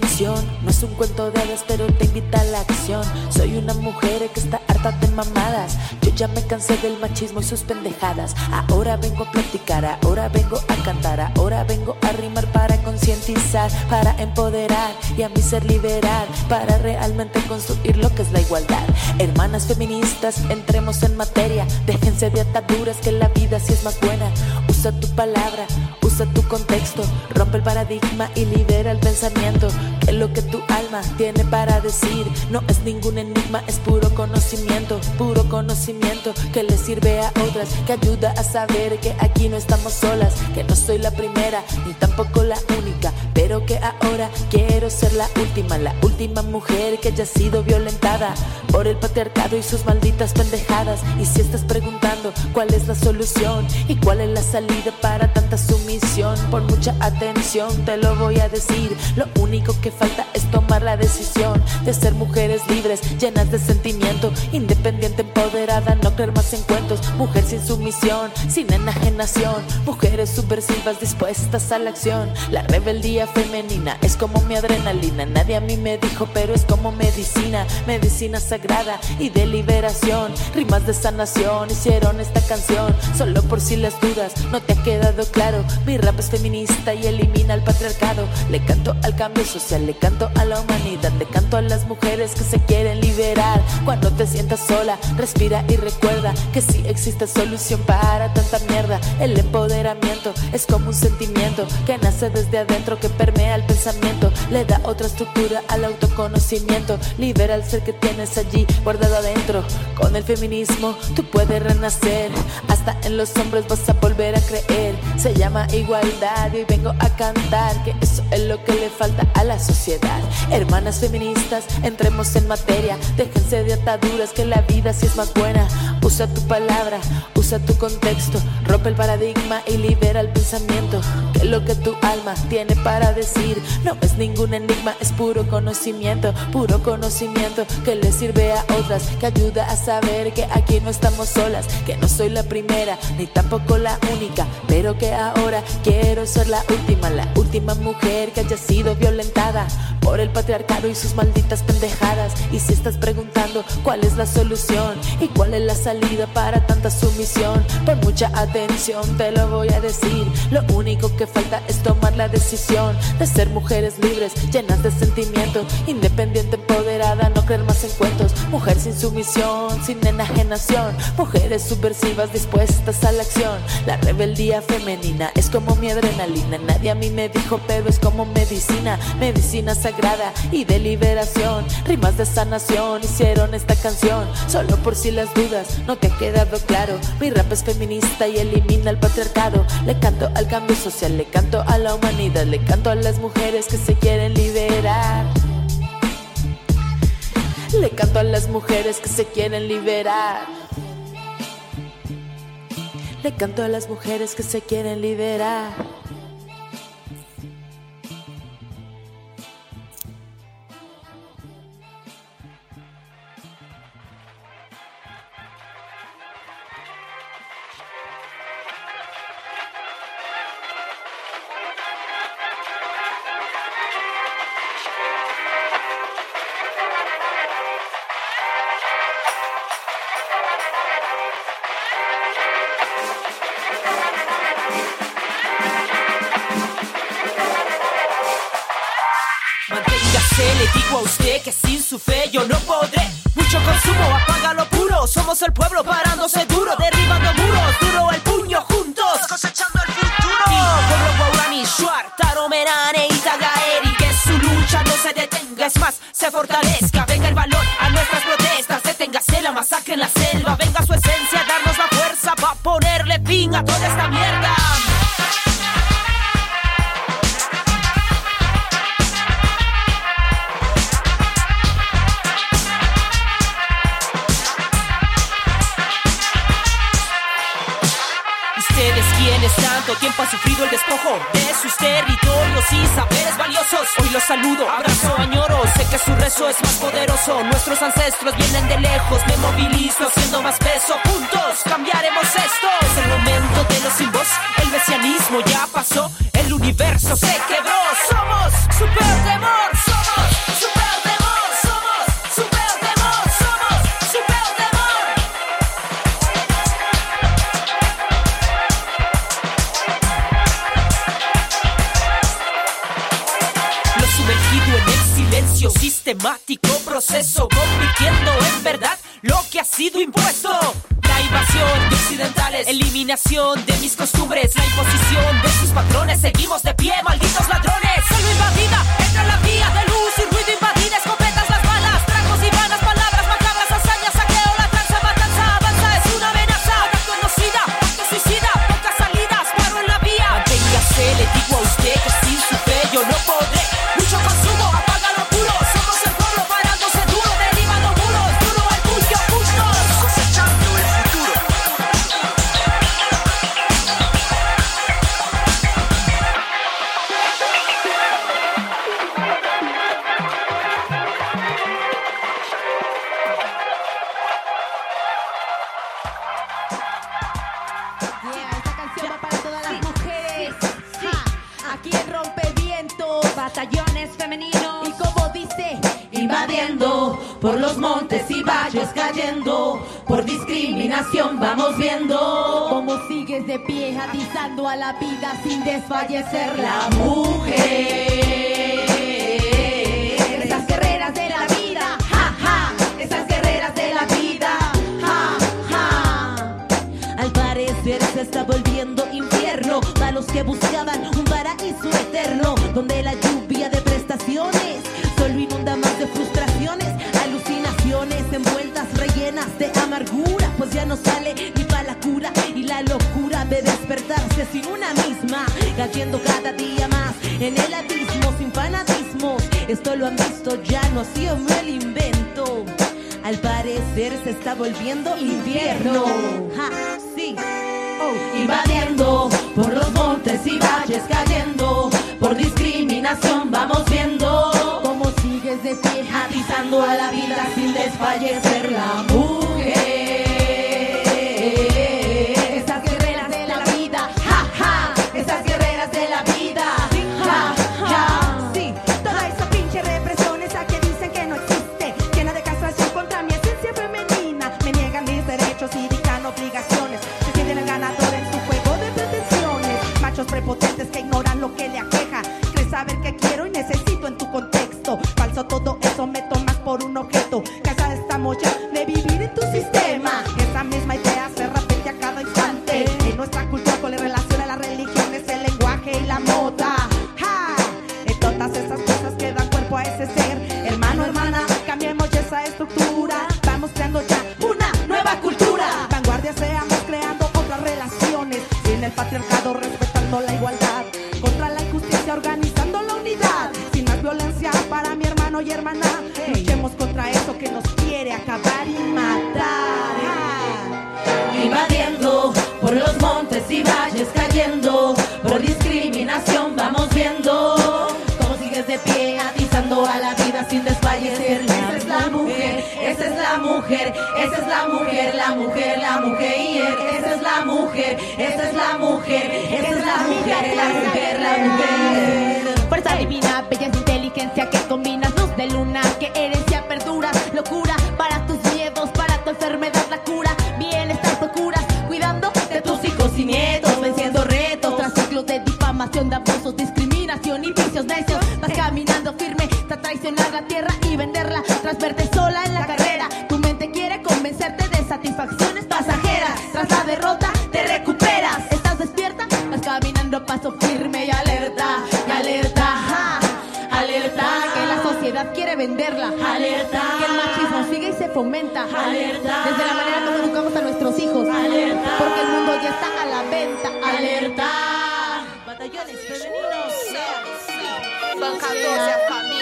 No es un cuento de hadas, pero te invita a la acción. Soy una mujer que está harta de mamadas. Yo ya me cansé del machismo y sus pendejadas. Ahora vengo a platicar, ahora vengo a cantar, ahora vengo a rimar para concientizar, para empoderar y a mí ser liberar, para realmente construir lo que es la igualdad. Hermanas feministas, entremos en materia. Déjense de ataduras que la vida sí es más buena. Usa tu palabra, usa tu contexto, el paradigma y libera el pensamiento. Que lo que tu alma tiene para decir no es ningún enigma, es puro conocimiento, puro conocimiento que le sirve a otras, que ayuda a saber que aquí no estamos solas, que no soy la primera ni tampoco la única, que ahora quiero ser la última, la última mujer que haya sido violentada por el patriarcado y sus malditas pendejadas. Y si estás preguntando cuál es la solución y cuál es la salida para tanta sumisión, pon mucha atención, te lo voy a decir. Lo único que falta es tomar la decisión de ser mujeres libres, llenas de sentimiento, independiente, empoderada, no creer más en cuentos. Mujer sin sumisión, sin enajenación, mujeres subversivas dispuestas a la acción. La rebeldía femenina es como mi adrenalina. Nadie a mí me dijo, pero es como medicina, medicina sagrada y de liberación. Rimas de sanación hicieron esta canción, solo por si las dudas no te ha quedado claro. Mi rap es feminista y elimina el patriarcado. Le canto al cambio social, le canto a la humanidad, le canto a las mujeres que se quieren liberar. Cuando te sientas sola, respira y recuerda que sí existe solución para tanta mierda. El empoderamiento es como un sentimiento que nace desde adentro, que permea el pensamiento, le da otra estructura al autoconocimiento, libera el ser que tienes allí guardado adentro. Con el feminismo tú puedes renacer, hasta en los hombres vas a volver a creer. Se llama igualdad y vengo a cantar que eso es lo que le falta a la sociedad. Hermanas feministas, entremos en materia, déjense de ataduras que la vida sí es más buena. Usa tu palabra, usa tu contexto, rompe el paradigma y libera el pensamiento. Que lo que tu alma tiene para decir no es ningún enigma, es puro conocimiento, puro conocimiento que le sirve a otras, que ayuda a saber que aquí no estamos solas, que no soy la primera ni tampoco la única, pero que ahora quiero ser la última, la última mujer que haya sido violentada por el patriarcado y sus malditas pendejadas. Y si estás preguntando cuál es la solución y cuál es la salida para tanta sumisión, por mucha atención te lo voy a decir. Lo único que falta es tomar la decisión de ser mujeres libres, llenas de sentimiento, independiente, empoderada, no creer más en cuentos. Mujer sin sumisión, sin enajenación, mujeres subversivas dispuestas a la acción. La rebeldía femenina es como mi adrenalina. Nadie a mí me dijo, pero es como medicina, medicina sagrada y de liberación. Rimas de sanación hicieron esta canción, solo por si las dudas no te ha quedado claro. Mi rap es feminista y elimina el patriarcado. Le canto al cambio social, le canto a la humanidad, le canto a las mujeres que se quieren liberar. Le canto a las mujeres que se quieren liberar. Le canto a las mujeres que se quieren liberar. Parándose duro, derribando muros, duro el puño juntos. Cosechando el futuro. Pueblo Guarani, Shuar, Taro, Merane y Tagaeri. Que su lucha no se detenga, es más, se fortalezca. Venga el valor a nuestras protestas. Deténgase la masacre en la selva. Venga su esencia, darnos la fuerza para ponerle fin a toda esta mierda. Han sufrido el despojo de sus territorios y saberes valiosos. Hoy los saludo, abrazo, añoro, sé que su rezo es más poderoso. Nuestros ancestros vienen de lejos, me movilizo haciendo más peso. Juntos cambiaremos esto. Es el momento de los sin el mesianismo ya pasó, el universo se costumbres, por los montes y valles cayendo por discriminación vamos viendo. Cómo sigues de pie, atizando a la vida sin desfallecer la mujer. Esas guerreras de la vida, ja ja. Esas guerreras de la vida ja ja. Al parecer se está volviendo infierno para los que buscaban un paraíso sin una misma cayendo cada día más en el abismo sin fanatismos esto lo han visto ya no ha sido el invento al parecer se está volviendo invierno. Ja, sí. Oh. Invadiendo por los montes y valles cayendo. Por discriminación vamos viendo. cómo sigues de pie, Atizando a la vida sin desfallecer la. Obligaciones. Se sienten el ganador en su juego de pretensiones. Machos prepotentes que ignoran lo que le aqueja. Traicionar la tierra y venderla, tras verte sola en la carrera. Tu mente quiere convencerte de satisfacciones pasajeras. Tras la derrota te recuperas. Estás despierta, vas caminando a paso firme y alerta, y alerta, ja, alerta. Que la sociedad quiere venderla. Alerta. Que el machismo sigue y se fomenta. Alerta. Desde la manera como educamos a nuestros hijos. Alerta. Porque el mundo ya está a la venta. alerta batallones femeninos Bancadores é a família.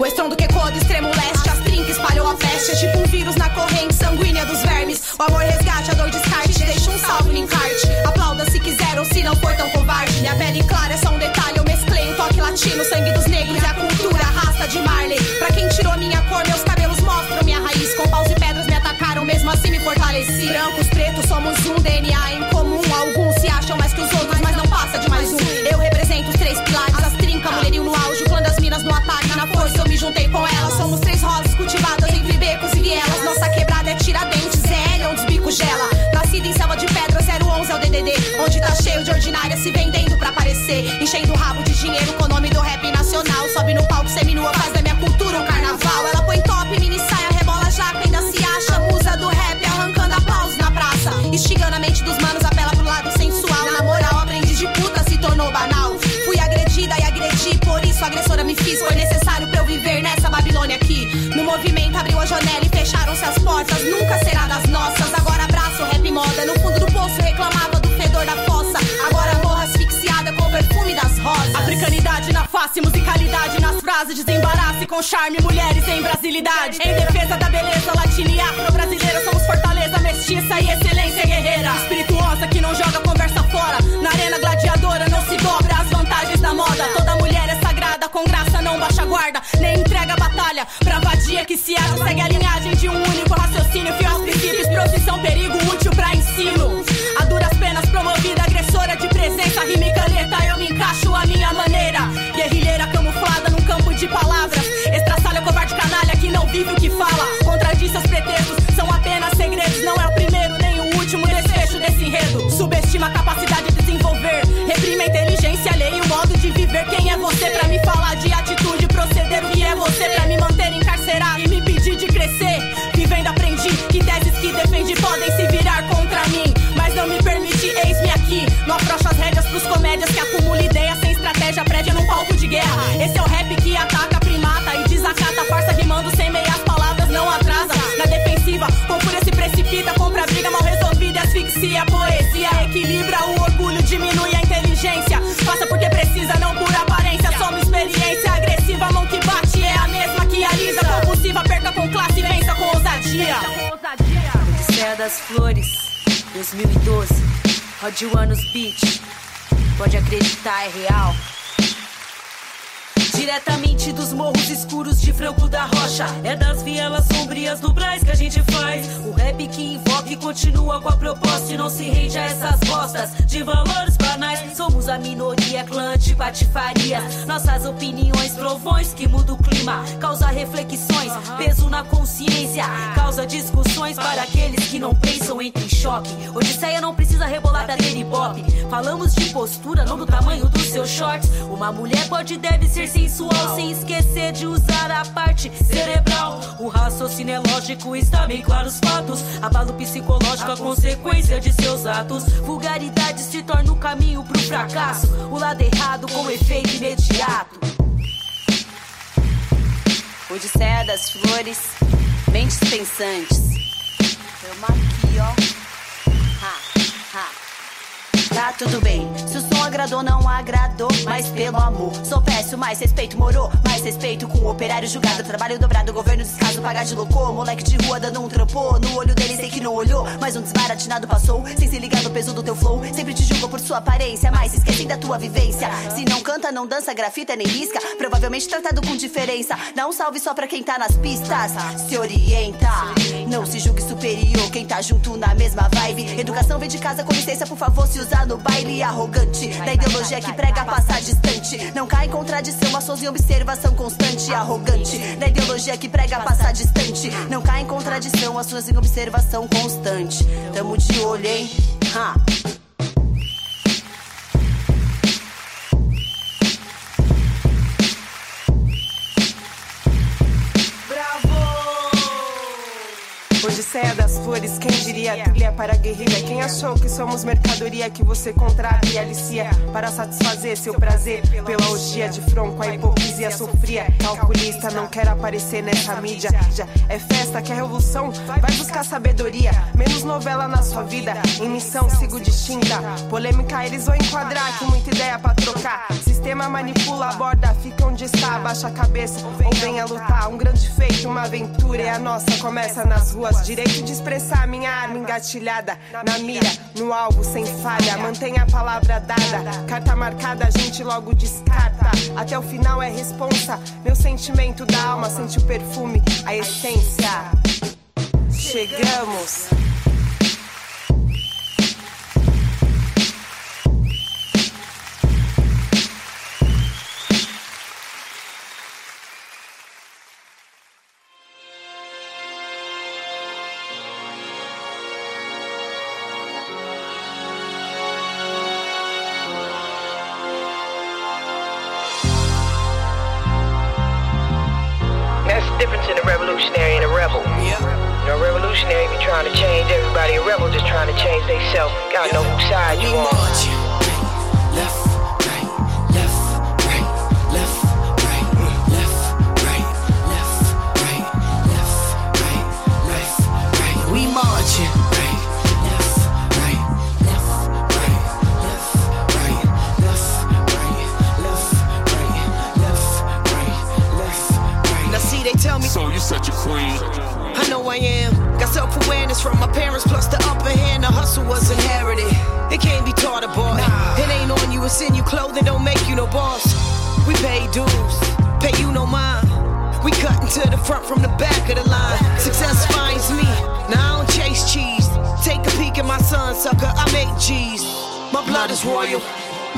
O estrondo que ecoa do extremo leste, as trinques espalhou a peste. É tipo um vírus na corrente sanguínea dos vermes. O amor resgate, a dor descarte, deixa um salve no encarte. Aplauda se quiser ou se não for tão covarde. Minha pele clara é só um detalhe, eu mesclei um toque latino, sangue dos negros e a cultura arrasta de Marley. Pra quem tirou minha cor, meus cabelos mostram minha raiz. Com paus e pedras me atacaram, mesmo assim me fortaleci. Brancos, pretos, somos um DNA ordinária se vendendo pra aparecer. Enchendo o rabo de dinheiro com o nome do rap nacional. Sobe no palco seminua, faz da minha cultura um carnaval. Ela põe top, mini saia, rebola jaca, ainda se acha musa do rap, arrancando aplausos na praça. Instigando a mente dos manos, apela pro lado sensual. Na moral, aprendi de puta, se tornou banal. Fui agredida e agredi, por isso agressora me fiz. Foi necessário pra eu viver nessa Babilônia aqui. No movimento abriu a janela e fecharam-se as portas. Nunca será das nossas. Face, musicalidade nas frases. Desembarace com charme, mulheres em brasilidade. Em defesa da beleza latina e afro-brasileira. Somos fortaleza mestiça e excelência guerreira. Espirituosa que não joga conversa fora. Na arena gladiadora não se dobra as vantagens da moda. Toda mulher é sagrada, com graça não baixa guarda. Nem entrega batalha pra vadia que se acha. Segue a linhagem de um único raciocínio. Fiel aos princípios, profissão, perigo útil pra ensino. O que fala. Contradiz seus pretextos, são apenas segredos. Não é o primeiro nem o último desfecho desse enredo. Subestima a capacidade de desenvolver. Reprime a inteligência alheia o modo de viver. Quem é você pra me falar de atitude, proceder? O que é você pra me manter encarcerado e me impedir de crescer? Vivendo aprendi que teses que defendi podem se virar contra mim. Mas não me permite, eis-me aqui. Não afrouxo as rédeas pros comédias que acumula ideias sem estratégia prévia num palco de guerra. Esse é o Equilibra o orgulho, diminui a inteligência. Faça porque precisa, não por aparência. Só uma experiência agressiva, a mão que bate é a mesma que alisa. Compulsiva, perca com classe, vença com ousadia. Odisseia das Flores, 2012. Rod Anos Beach. Pode acreditar, é real. Diretamente dos morros escuros de Franco da Rocha. É das vielas sombrias do Brás que a gente faz. O rap que invoca e continua com a proposta e não se rende a essas bostas de valores banais. Somos a minoria, clã de patifaria. Nossas opiniões, trovões que mudam o clima. Causa reflexões, peso na consciência. Causa discussões para aqueles que não pensam entre em choque. Odisseia não precisa rebolar pra ter ibope. Falamos de postura, não do tamanho dos seus shorts. Uma mulher pode e deve ser sensual sem esquecer de usar a parte cerebral. O raciocínio é lógico, está bem claro os fatos. Abalo psicológico, a consequência de seus atos. Vulgaridade se torna o caminho pro fracasso. O lado errado com efeito imediato. Odisseia das flores, mentes pensantes. Tamo aqui, ó. Ha, ha. Tá tudo bem, se som agradou, não agradou, mas pelo amor. Sou péssimo, mais respeito, morou, mais respeito com o operário julgado. Trabalho dobrado, governo descaso, pagar de louco. Moleque de rua dando um trampô, no olho dele sei que não olhou. Mas um desbaratinado passou, sem se ligar no peso do teu flow. Sempre te julgo por sua aparência, mas esquecem da tua vivência. Se não canta, não dança, grafita nem risca. Provavelmente tratado com diferença. Dá um salve só pra quem tá nas pistas. Se orienta, não se julgue superior. Quem tá junto na mesma vibe. Educação vem de casa, com licença, por favor, se usar no baile arrogante da ideologia que prega passar distante. Não cai em contradição, em observação constante, arrogante da ideologia que prega passar distante. Não cai em contradição, em observação constante. Tamo de olho, hein? Ha. Odisseia das flores, quem diria? Trilha para a guerrilha. Quem achou que somos mercadoria que você contrata e alicia para satisfazer seu prazer pela orgia de fronco? A hipocrisia sofria. Calculista, não quer aparecer nessa mídia. Já é festa, quer revolução? Vai buscar sabedoria. Menos novela na sua vida. Em missão, sigo distinta. Polêmica, eles vão enquadrar. Que muita ideia pra trocar. Sistema manipula, aborda, fica onde está. Baixa a cabeça ou venha lutar. Um grande feito, uma aventura é a nossa. Começa nas ruas Direito de expressar minha arma engatilhada. Na mira, no alvo, sem falha. Mantenha a palavra dada. Carta marcada, a gente logo descarta. Até o final é responsa. Meu sentimento da alma sente o perfume, a essência. Chegamos. they self. Gotta know side you on. Such a queen. I know I am. Got self awareness from my parents, plus the Hustle was inherited. It can't be taught or bought. It ain't on you, it's in you. Clothing don't make you no boss. We pay dues, pay you no mind. We cutting to the front from the back of the line. Success finds me. Now I don't chase cheese. Take a peek at my son, sucker. I make G's. My blood is royal.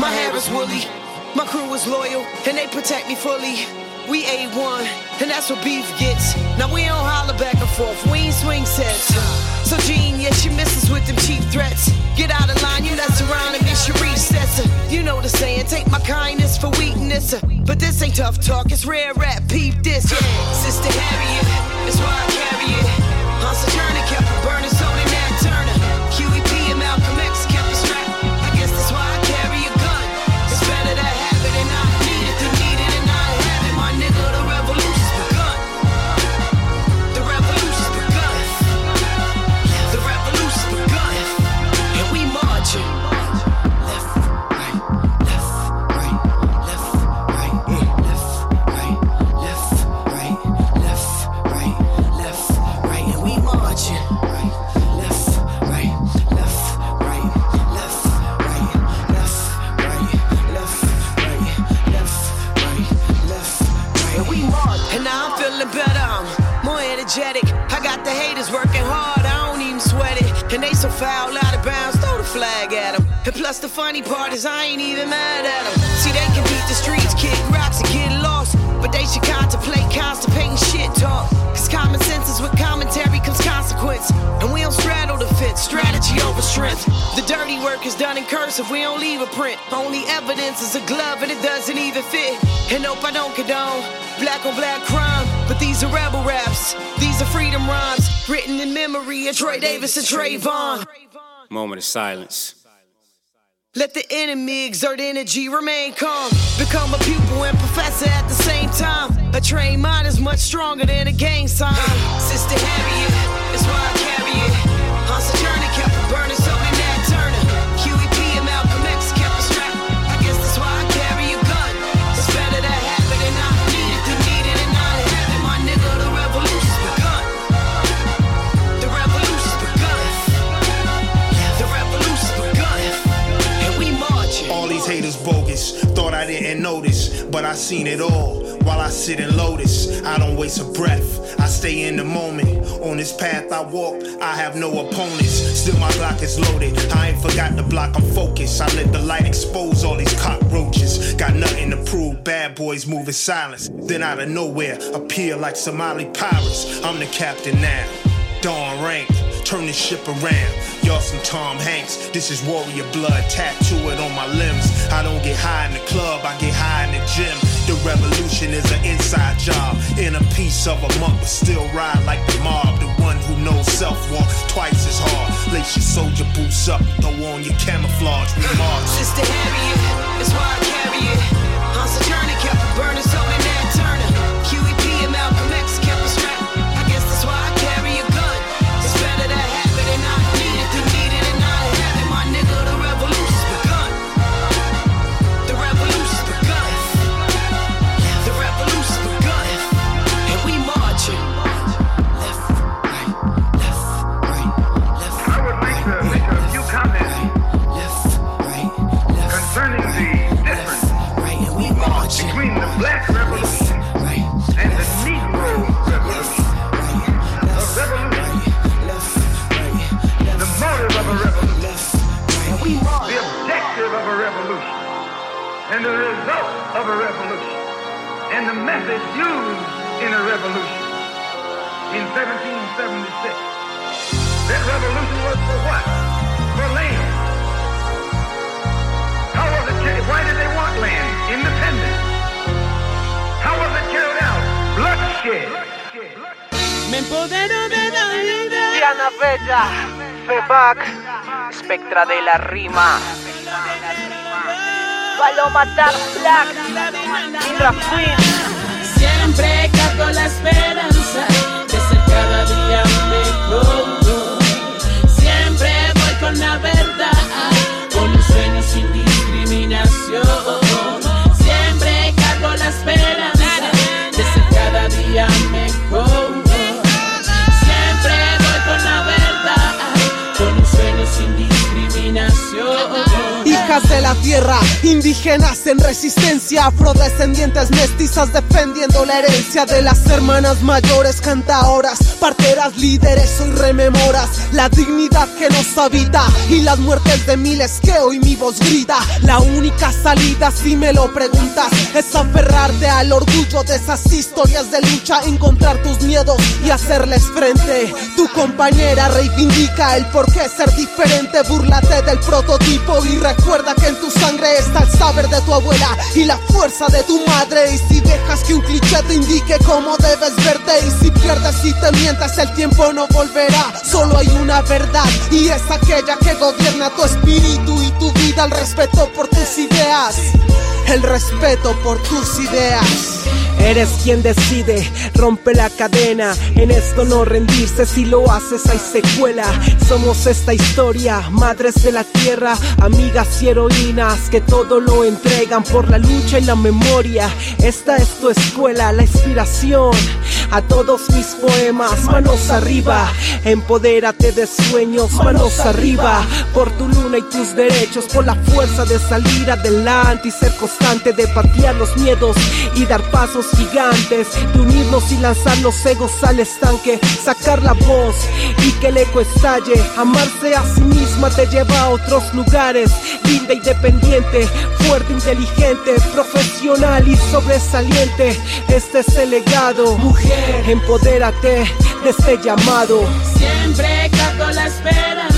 My hair is woolly. My crew is loyal, and they protect me fully. We A1, and that's what beef gets. Now we don't holler back and forth, we ain't swing sets. So genius, you miss us with them cheap threats. Get out of line, you mess around and miss your recess. You know the saying, take my kindness for weakness. But this ain't tough talk, it's rare rap, peep this, yeah. Sister Harriet, that's why I carry it. Turner plus the funny part is I ain't even mad at them. See they can beat the streets, kick rocks and get lost. But they should contemplate constipating shit talk. Cause common sense is with commentary comes consequence. And we don't straddle the fence, strategy over strength. The dirty work is done in cursive, we don't leave a print. Only evidence is a glove and it doesn't even fit. And nope, I don't condone black on black crime. But these are rebel raps, these are freedom rhymes. Written in memory of Troy Davis and Trayvon. Moment of silence. Let the enemy exert energy, remain calm. Become a pupil and professor at the same time. A trained mind is much stronger than a gang sign. Sister Harriet, that's why bogus, thought I didn't notice, but I seen it all. While I sit in lotus, I don't waste a breath. I stay in the moment. On this path I walk, I have no opponents. Still my Glock is loaded. I ain't forgot the block, I'm focused. I let the light expose all these cockroaches. Got nothing to prove, bad boys move in silence. Then out of nowhere, appear like Somali pirates. I'm the captain now. Dawn rank, turn this ship around. Y'all some Tom Hanks, this is warrior blood, tattoo it on my limbs. I don't get high in the club, I get high in the gym. The revolution is an inside job. In a piece of a monk, but still ride like the mob. The one who knows self walk twice as hard. Lace your soldier boots up, throw on your camouflage. We march. Sister Harriet, that's why I carry it. Kept it burning, so between the black revolution and the Negro revolution. A revolution. The motive of a revolution. The objective of a revolution. And the result of a revolution. And the method used in a revolution. In 1776. That revolution was for what? Land? Independence. How was it carried out? Bloodshed. Me empodero de la vida. Diana Bella, Febac, Spectra de la Rima. Paloma Dark Black, Indra Queen. Siempre cargo la esperanza de ser cada día mejor. Hijas de la tierra, indígenas en resistencia, afrodescendientes mestizas defendiendo la herencia de las hermanas mayores, cantaoras, parteras, líderes, hoy rememoras la dignidad que nos habita y las muertes de miles que hoy mi voz grita. La única salida, si me lo preguntas, es aferrarte al orgullo de esas historias de lucha, encontrar tus miedos y hacerles frente. Tu compañera reivindica el por qué ser diferente, búrlate del prototipo y recuerda que en tu sangre está el saber de tu abuela y la fuerza de tu madre. Y si dejas que un cliché te indique cómo debes verte, y si pierdes y te mientas, el tiempo no volverá. Solo hay una verdad y es aquella que gobierna tu espíritu y tu vida. El respeto por tus ideas, el respeto por tus ideas. Eres quien decide, rompe la cadena. En esto no rendirse, si lo haces hay secuela. Somos esta historia, madres de la tierra, amigas y heroínas que todo lo entregan por la lucha y la memoria. Esta es tu escuela, la inspiración. A todos mis poemas, manos arriba. Empodérate de sueños, manos arriba. Por tu luna y tus derechos, por la fuerza de salir adelante y ser constante de patear los miedos y dar pasos gigantes, de unirnos y lanzar los egos al estanque, sacar la voz y que el eco estalle. Amarse a sí misma te lleva a otros lugares, linda, independiente, fuerte, inteligente, profesional y sobresaliente. Este es el legado, mujer, empodérate de este llamado. Siempre cargo la esperanza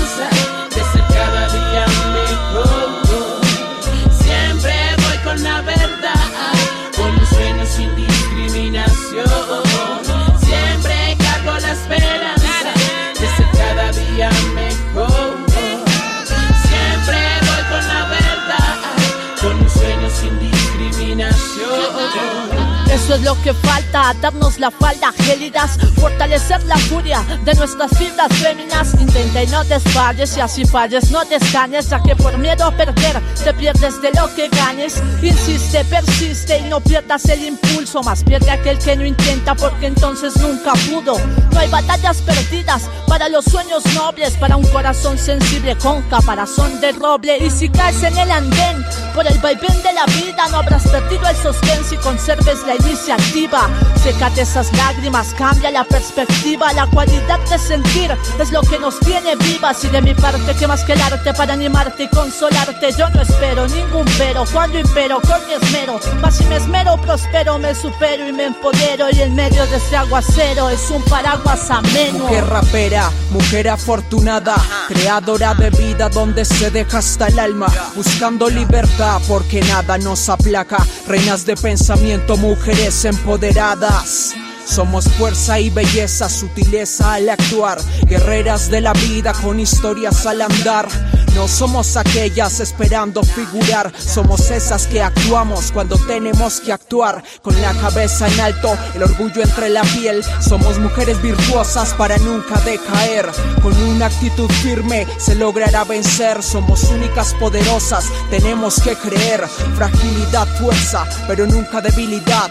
Es lo que falta, darnos la falda gélidas, fortalecer la furia de nuestras fibras féminas. Intenta y no desfalles, y así falles, no descanes, ya que por miedo a perder te pierdes de lo que ganes. Insiste, persiste y no pierdas el impulso, más pierde aquel que no intenta porque entonces nunca pudo. No hay batallas perdidas para los sueños nobles, para un corazón sensible con caparazón de roble. Y si caes en el andén por el vaivén de la vida, no habrás perdido el sostén si conserves la iniciativa. Sécate esas lágrimas, cambia la perspectiva. La cualidad de sentir es lo que nos tiene vivas. Y de mi parte, que más que el arte para animarte y consolarte. Yo no espero ningún pero. Cuando impero con mi esmero, más si me esmero, prospero, me supero y me empodero. Y en medio de ese aguacero es un paraguas ameno. Mujer rapera, mujer afortunada, creadora de vida donde se deja hasta el alma, buscando libertad porque nada nos aplaca. Reinas de pensamiento, mujeres empoderadas. Somos fuerza y belleza, sutileza al actuar, guerreras de la vida con historias al andar. No somos aquellas esperando figurar, somos esas que actuamos cuando tenemos que actuar. Con la cabeza en alto, el orgullo entre la piel. Somos mujeres virtuosas para nunca decaer. Con una actitud firme se logrará vencer. Somos únicas poderosas, tenemos que creer. Fragilidad, fuerza, pero nunca debilidad.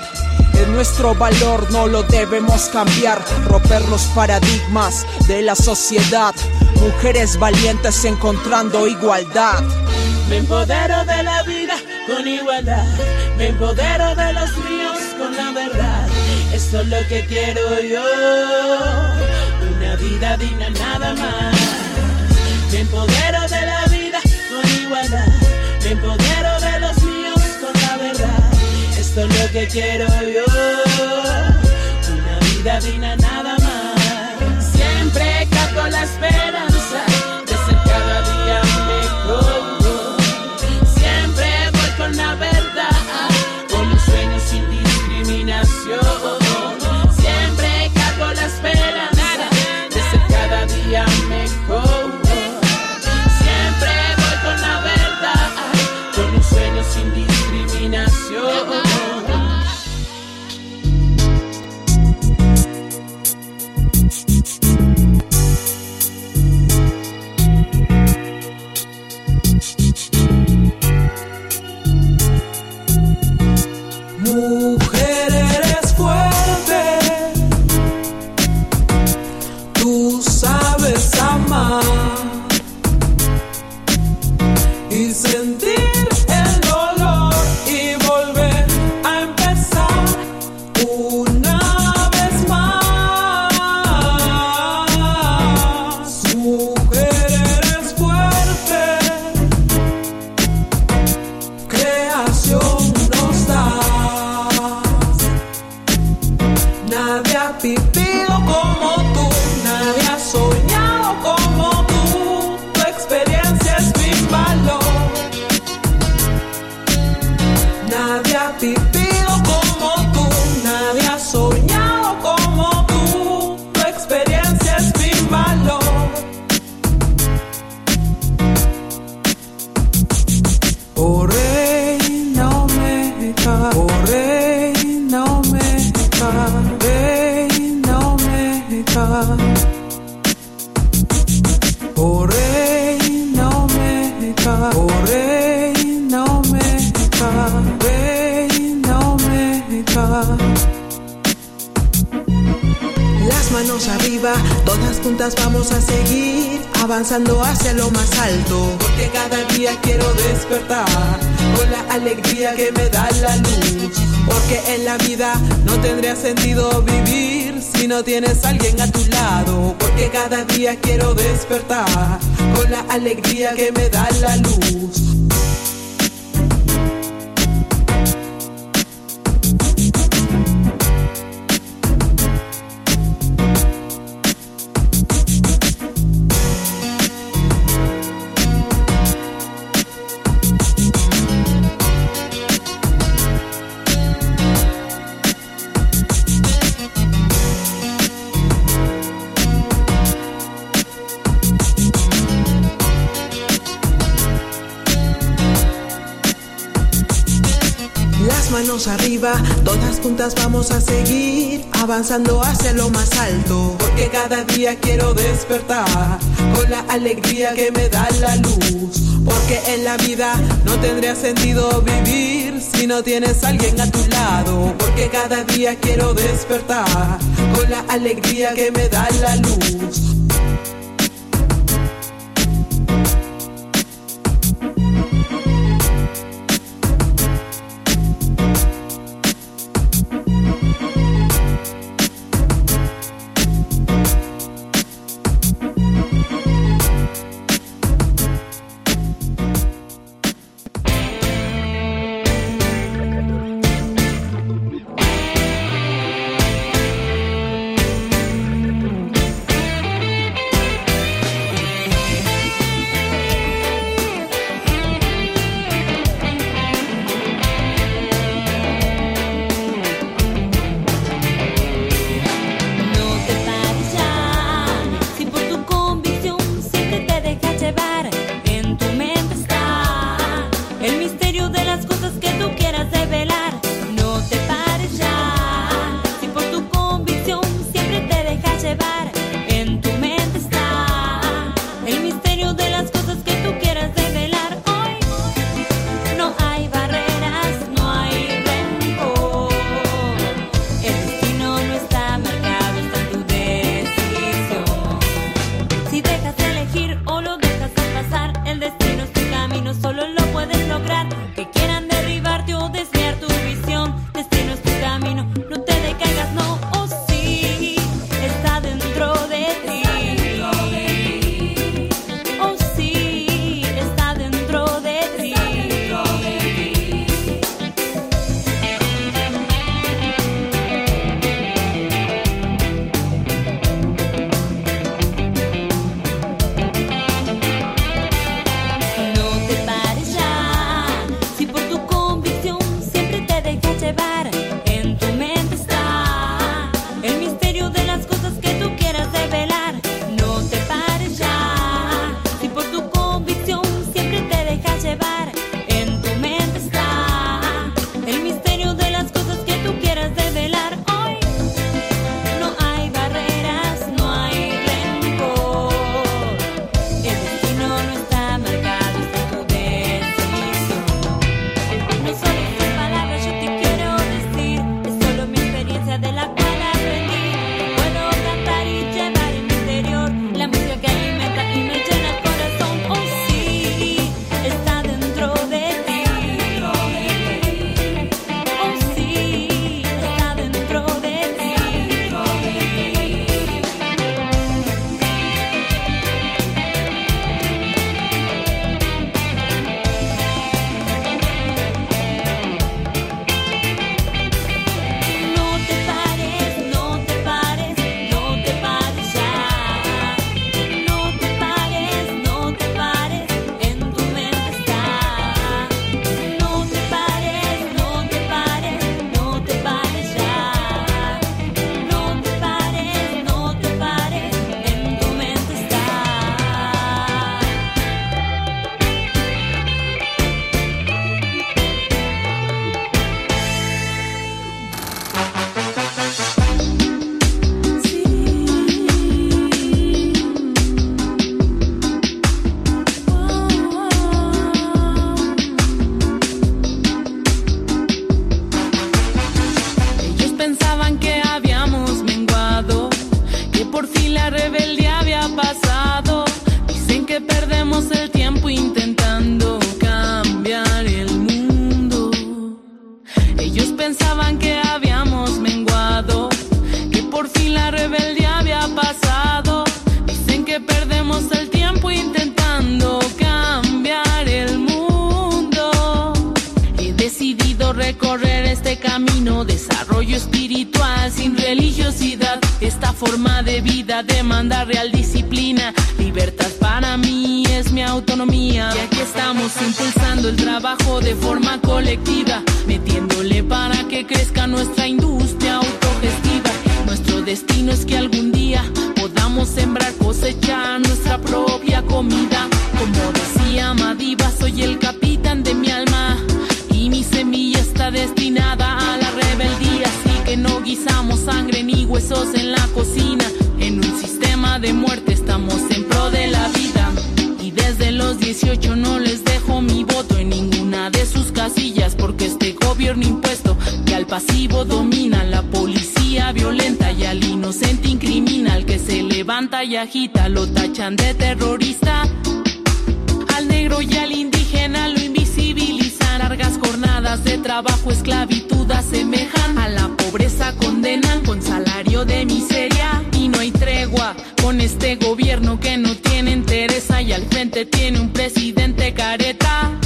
Es nuestro valor, no lo debemos cambiar, romper los paradigmas de la sociedad. Mujeres valientes encontrando igualdad. Me empodero de la vida con igualdad. Me empodero de los míos con la verdad. Esto es lo que quiero yo. Una vida digna nada más. Me empodero de la vida con igualdad. Me empodero de los míos con la verdad. Esto es lo que quiero yo. vida vine I'll be que en la vida no tendría sentido vivir si no tienes a alguien a tu lado. Porque cada día quiero despertar con la alegría que me da la luz manos arriba, todas juntas vamos a seguir avanzando hacia lo más alto. Porque cada día quiero despertar con la alegría que me da la luz. Porque en la vida no tendría sentido vivir si no tienes a alguien a tu lado. Porque cada día quiero despertar con la alegría que me da la luz gobierno que al pasivo domina la policía violenta y al inocente incrimina al que se levanta y agita lo tachan de terrorista. Al negro y al indígena lo invisibilizan largas jornadas de trabajo esclavitud asemejan a la pobreza condenan con salario de miseria. Y no hay tregua con este gobierno que no tiene interés y al frente tiene un presidente careta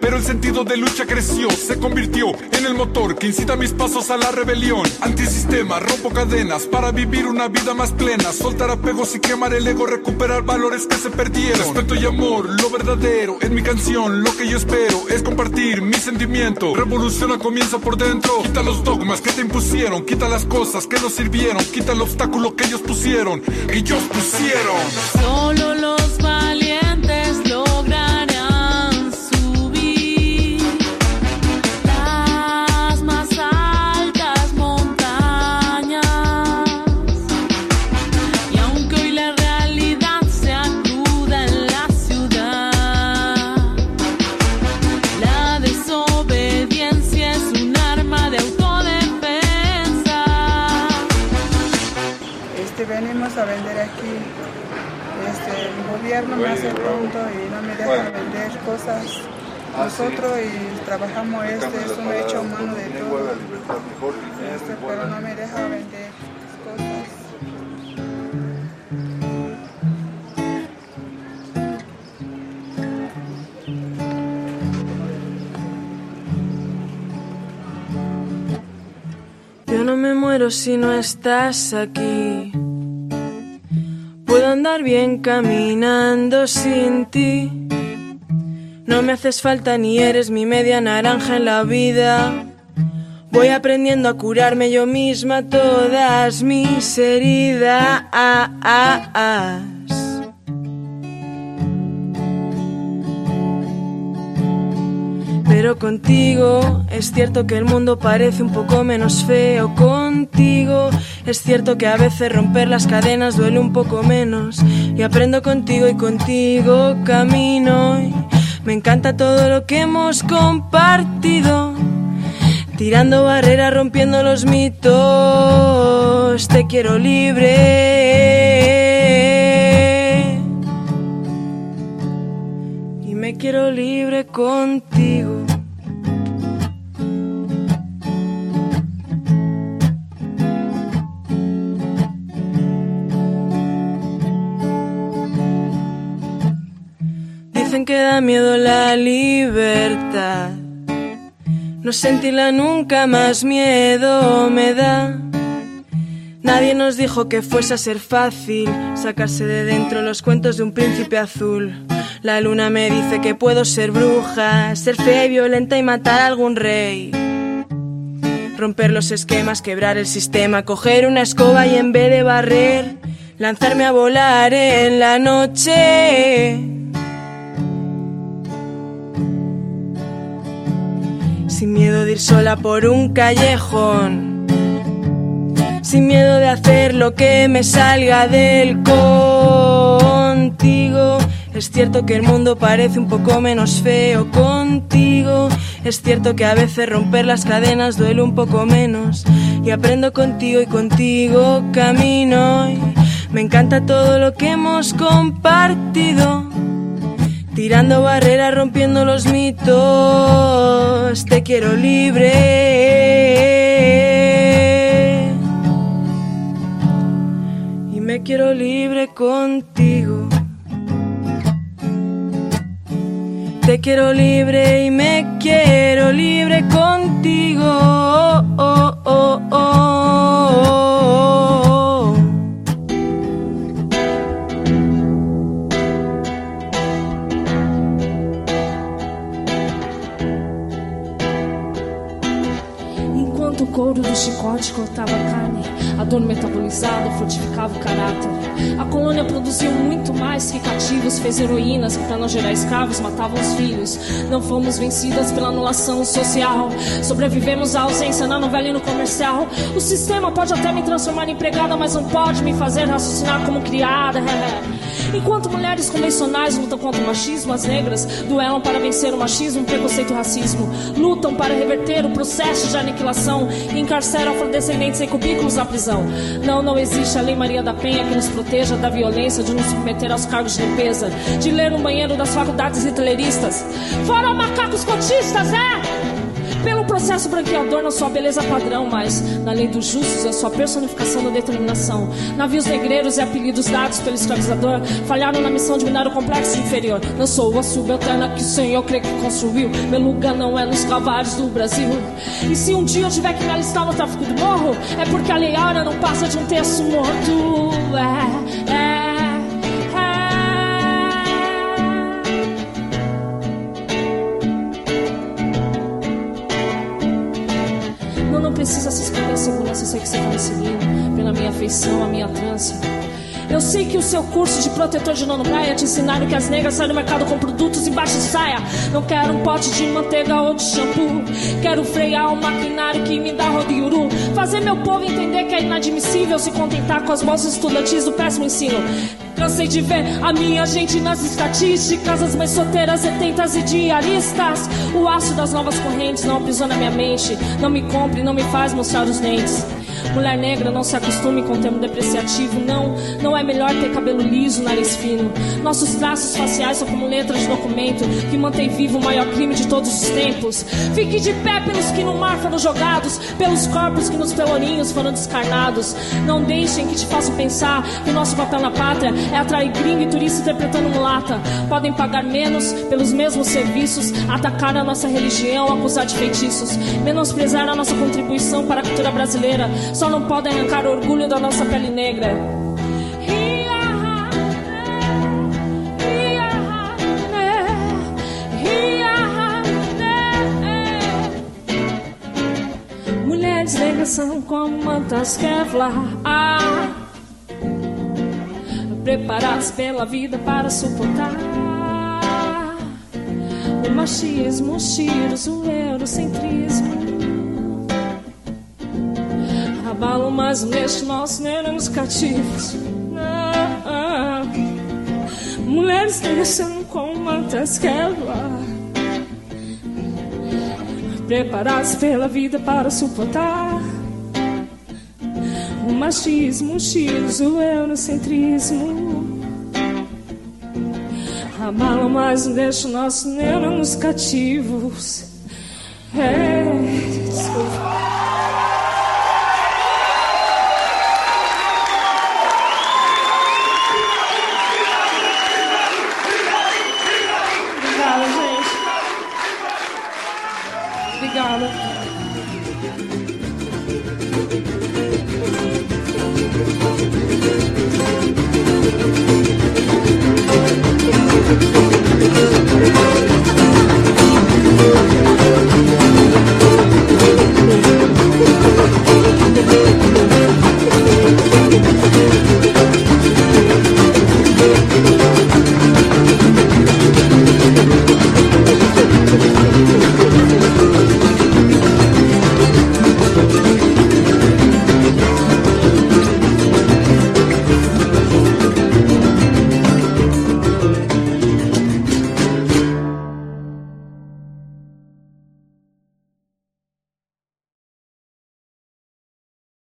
pero el sentido de lucha creció, se convirtió en el motor que incita mis pasos a la rebelión. Antisistema, rompo cadenas para vivir una vida más plena, soltar apegos y quemar el ego, recuperar valores que se perdieron. Respeto y amor, lo verdadero, en mi canción, lo que yo espero es compartir mi sentimiento. Revoluciona comienza por dentro, quita los dogmas que te impusieron, quita las cosas que no sirvieron, quita el obstáculo que ellos pusieron, ellos pusieron. Solo los gobierno me hace pronto y no me deja vender cosas. Nosotros y trabajamos este, es un hecho humano de todo. Este, pero no me deja vender cosas. Yo no me muero si no estás aquí. Andar bien caminando sin ti. No me haces falta ni eres mi media naranja en la vida. Voy aprendiendo a curarme yo misma todas mis heridas. Pero contigo es cierto que el mundo parece un poco menos feo. Contigo es cierto que a veces romper las cadenas duele un poco menos. Y aprendo contigo y contigo camino. Y me encanta todo lo que hemos compartido. Tirando barreras, rompiendo los mitos. Te quiero libre. Quiero libre contigo. Dicen que da miedo la libertad. No sentirla nunca más miedo me da. Nadie nos dijo que fuese a ser fácil sacarse de dentro los cuentos de un príncipe azul. La luna me dice que puedo ser bruja, ser fea y violenta y matar a algún rey. Romper los esquemas, quebrar el sistema, coger una escoba y en vez de barrer, lanzarme a volar en la noche. Sin miedo de ir sola por un callejón. Sin miedo de hacer lo que me salga del contigo. Es cierto que el mundo parece un poco menos feo contigo. Es cierto que a veces romper las cadenas duele un poco menos. Y aprendo contigo y contigo camino. Me encanta todo lo que hemos compartido. Tirando barreras, rompiendo los mitos. Te quiero libre. Me quiero libre contigo. Te quiero libre y me quiero libre contigo. Oh, oh, oh. Enquanto o couro do chicote cortava carne, dor metabolizada fortificava o caráter. A colônia produziu muito mais que cativos, fez heroínas que, para não gerar escravos, matavam os filhos. Não fomos vencidas pela anulação social. Sobrevivemos à ausência na novela e no comercial. O sistema pode até me transformar em empregada, mas não pode me fazer raciocinar como criada. Enquanto mulheres convencionais lutam contra o machismo, as negras duelam para vencer o machismo, o preconceito e o racismo. Lutam para reverter o processo de aniquilação e encarceram afrodescendentes em cubículos na prisão. Não, não existe a Lei Maria da Penha que nos proteja da violência, de nos submeter aos cargos de limpeza, de ler no banheiro das faculdades hitleristas. Fora macacos cotistas, é! Pelo processo branqueador na sua beleza padrão, mas na lei dos justos é sua personificação da determinação. Navios negreiros e apelidos dados pelo escravizador falharam na missão de minar o complexo inferior. Não sou a subalterna que o Senhor crê que construiu. Meu lugar não é nos cavalos do Brasil. E se um dia eu tiver que me alistar no tráfico do morro, é porque a lei áurea não passa de um terço morto. É, é. Precisa se esconder segurança, eu sei que você tá me seguindo Pela minha afeição, a minha trança eu sei que o seu curso de protetor de nono praia te ensinaram que as negras saem no mercado com produtos embaixo de saia. Não quero um pote de manteiga ou de shampoo. Quero frear o maquinário que me dá rodiuru. Fazer meu povo entender que é inadmissível se contentar com as bolsas estudantis do péssimo ensino. Cansei de ver a minha gente nas estatísticas, as mães solteiras, setentas e diaristas. O aço das novas correntes não aprisiona minha mente. Não me compre, não me faz mostrar os dentes. Mulher negra, não se acostume com o termo depreciativo. Não, não é melhor ter cabelo liso, nariz fino. Nossos traços faciais são como letras de documento que mantém vivo o maior crime de todos os tempos. Fique de pé pelos que no mar foram jogados, pelos corpos que nos pelourinhos foram descarnados. Não deixem que te façam pensar que o nosso papel na pátria é atrair gringo e turista interpretando mulata. Podem pagar menos pelos mesmos serviços, atacar a nossa religião, acusar de feitiços, menosprezar a nossa contribuição para a cultura brasileira. Só não podem arrancar o orgulho da nossa pele negra. Mulheres negras são como mantas Kevlar ah, Preparadas pela vida para suportar. O machismo, os tiros, o eurocentrismo abalam mais neste nosso nervos cativos. Ah. Mulheres crescendo com mantas quebra, preparadas pela vida para suportar o machismo, os tiros, o eurocentrismo. Abalam mais neste nosso nervos cativos. É,